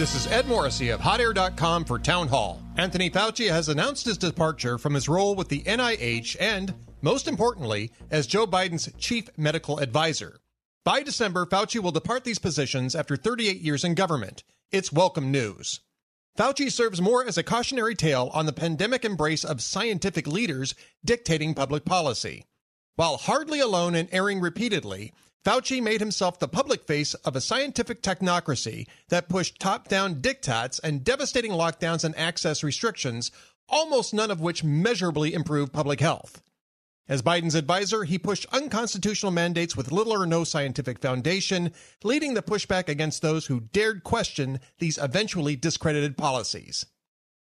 This is Ed Morrissey of HotAir.com for Town Hall. Anthony Fauci has announced his departure from his role with the NIH and, most importantly, as Joe Biden's chief medical advisor. By December, Fauci will depart these positions after 38 years in government. It's welcome news. Fauci serves more as a cautionary tale on the pandemic embrace of scientific leaders dictating public policy. While hardly alone in erring repeatedly, Fauci made himself the public face of a scientific technocracy that pushed top down diktats and devastating lockdowns and access restrictions, almost none of which measurably improved public health. As Biden's advisor, he pushed unconstitutional mandates with little or no scientific foundation, leading the pushback against those who dared question these eventually discredited policies.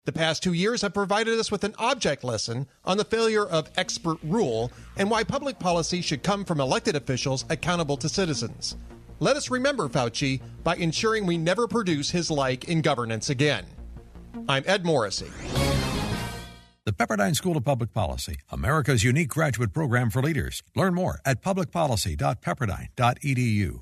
The past two years have provided us with an object lesson on the failure of expert rule and why public policy should come from elected officials accountable to citizens. Let us remember Fauci by ensuring we never produce his like in governance again. I'm Ed Morrissey. The Pepperdine School of Public Policy, America's unique graduate program for leaders. Learn more at publicpolicy.pepperdine.edu.